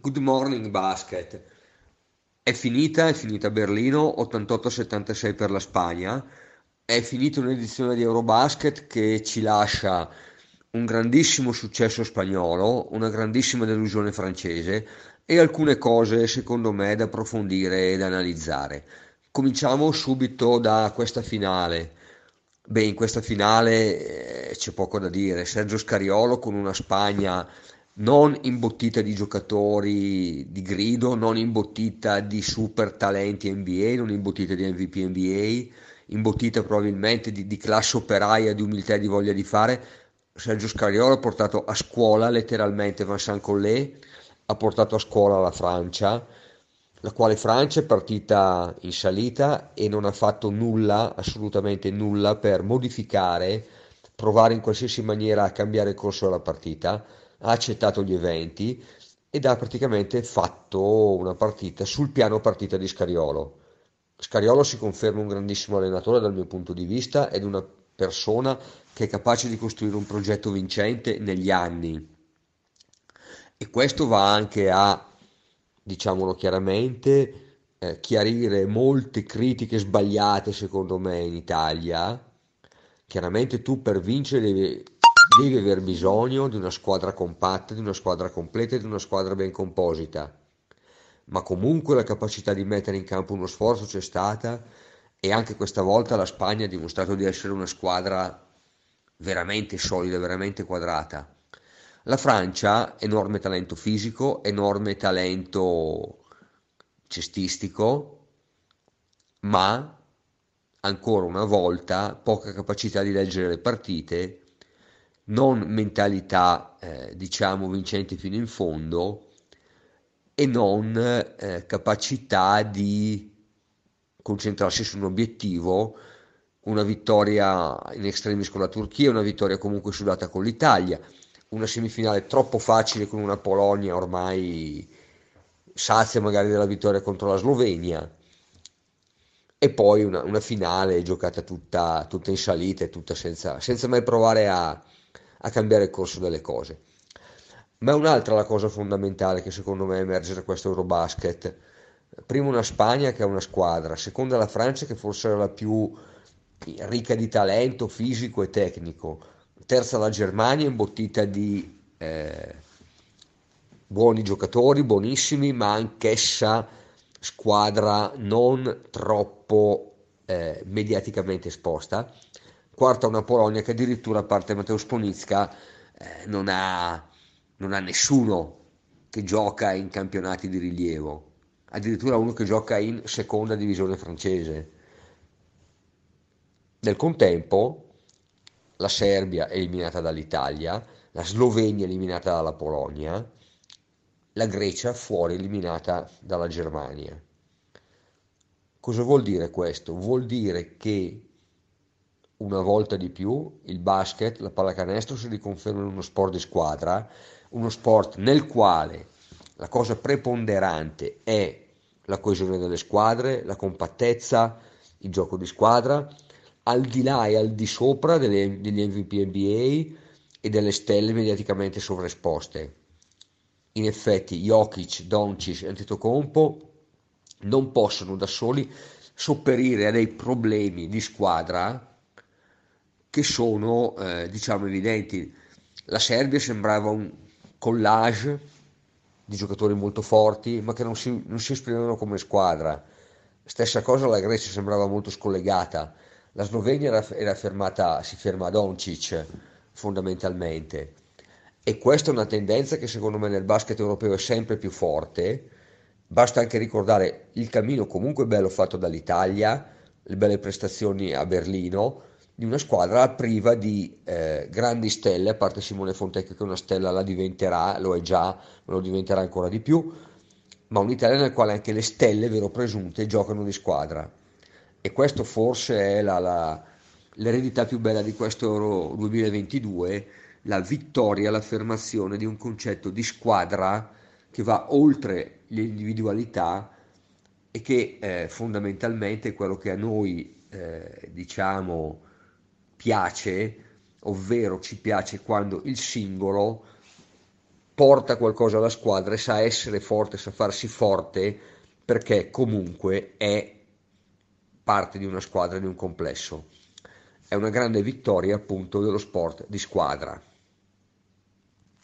Good Morning Basket. È finita, è finita a Berlino, 88-76 per la Spagna. È finita un'edizione di Eurobasket che ci lascia un grandissimo successo spagnolo, una grandissima delusione francese e alcune cose secondo me da approfondire e da analizzare. Cominciamo subito da questa finale. Beh, in questa finale eh, c'è poco da dire. Sergio Scariolo con una Spagna non imbottita di giocatori di grido, non imbottita di super talenti NBA, non imbottita di MVP NBA, imbottita probabilmente di, di classe operaia, di umiltà e di voglia di fare. Sergio Scariolo ha portato a scuola letteralmente Vincent Collet, ha portato a scuola la Francia, la quale Francia è partita in salita e non ha fatto nulla, assolutamente nulla, per modificare, provare in qualsiasi maniera a cambiare il corso della partita ha accettato gli eventi ed ha praticamente fatto una partita sul piano partita di Scariolo. Scariolo si conferma un grandissimo allenatore dal mio punto di vista ed una persona che è capace di costruire un progetto vincente negli anni. E questo va anche a, diciamolo chiaramente, eh, chiarire molte critiche sbagliate secondo me in Italia. Chiaramente tu per vincere devi aver bisogno di una squadra compatta, di una squadra completa e di una squadra ben composita. Ma comunque la capacità di mettere in campo uno sforzo c'è stata e anche questa volta la Spagna ha dimostrato di essere una squadra veramente solida, veramente quadrata. La Francia, enorme talento fisico, enorme talento cestistico, ma ancora una volta poca capacità di leggere le partite non mentalità eh, diciamo vincente fino in fondo e non eh, capacità di concentrarsi su un obiettivo, una vittoria in extremis con la Turchia, una vittoria comunque sudata con l'Italia, una semifinale troppo facile con una Polonia ormai sazia magari della vittoria contro la Slovenia e poi una, una finale giocata tutta, tutta in salita e tutta senza, senza mai provare a, a cambiare il corso delle cose. Ma è un'altra la cosa fondamentale che secondo me emerge da questo Eurobasket. Primo una Spagna che è una squadra, seconda la Francia che forse era la più ricca di talento fisico e tecnico, terza la Germania imbottita di eh, buoni giocatori, buonissimi, ma anch'essa squadra non troppo eh, mediaticamente esposta quarta una Polonia che addirittura a parte Matteo Sponizka eh, non, ha, non ha nessuno che gioca in campionati di rilievo, addirittura uno che gioca in seconda divisione francese. Nel contempo la Serbia è eliminata dall'Italia, la Slovenia è eliminata dalla Polonia, la Grecia fuori eliminata dalla Germania. Cosa vuol dire questo? Vuol dire che una volta di più il basket, la pallacanestro si riconferma uno sport di squadra, uno sport nel quale la cosa preponderante è la coesione delle squadre, la compattezza, il gioco di squadra, al di là e al di sopra delle, degli MVP NBA e delle stelle mediaticamente sovraesposte. In effetti Jokic, Doncic e Antetokounmpo non possono da soli sopperire a dei problemi di squadra che sono eh, diciamo evidenti. La Serbia sembrava un collage di giocatori molto forti ma che non si, non si esprimevano come squadra. Stessa cosa la Grecia sembrava molto scollegata, la Slovenia era, era fermata, si ferma a Doncic fondamentalmente e questa è una tendenza che secondo me nel basket europeo è sempre più forte. Basta anche ricordare il cammino comunque bello fatto dall'Italia, le belle prestazioni a Berlino, di una squadra priva di eh, grandi stelle, a parte Simone Fontecchio che una stella la diventerà, lo è già, ma lo diventerà ancora di più, ma un'Italia nel quale anche le stelle, vero presunte, giocano di squadra. E questo forse è la, la, l'eredità più bella di questo Euro 2022, la vittoria, l'affermazione di un concetto di squadra che va oltre l'individualità e che eh, fondamentalmente è quello che a noi eh, diciamo piace, ovvero ci piace quando il singolo porta qualcosa alla squadra e sa essere forte, sa farsi forte perché comunque è parte di una squadra, di un complesso. È una grande vittoria appunto dello sport di squadra.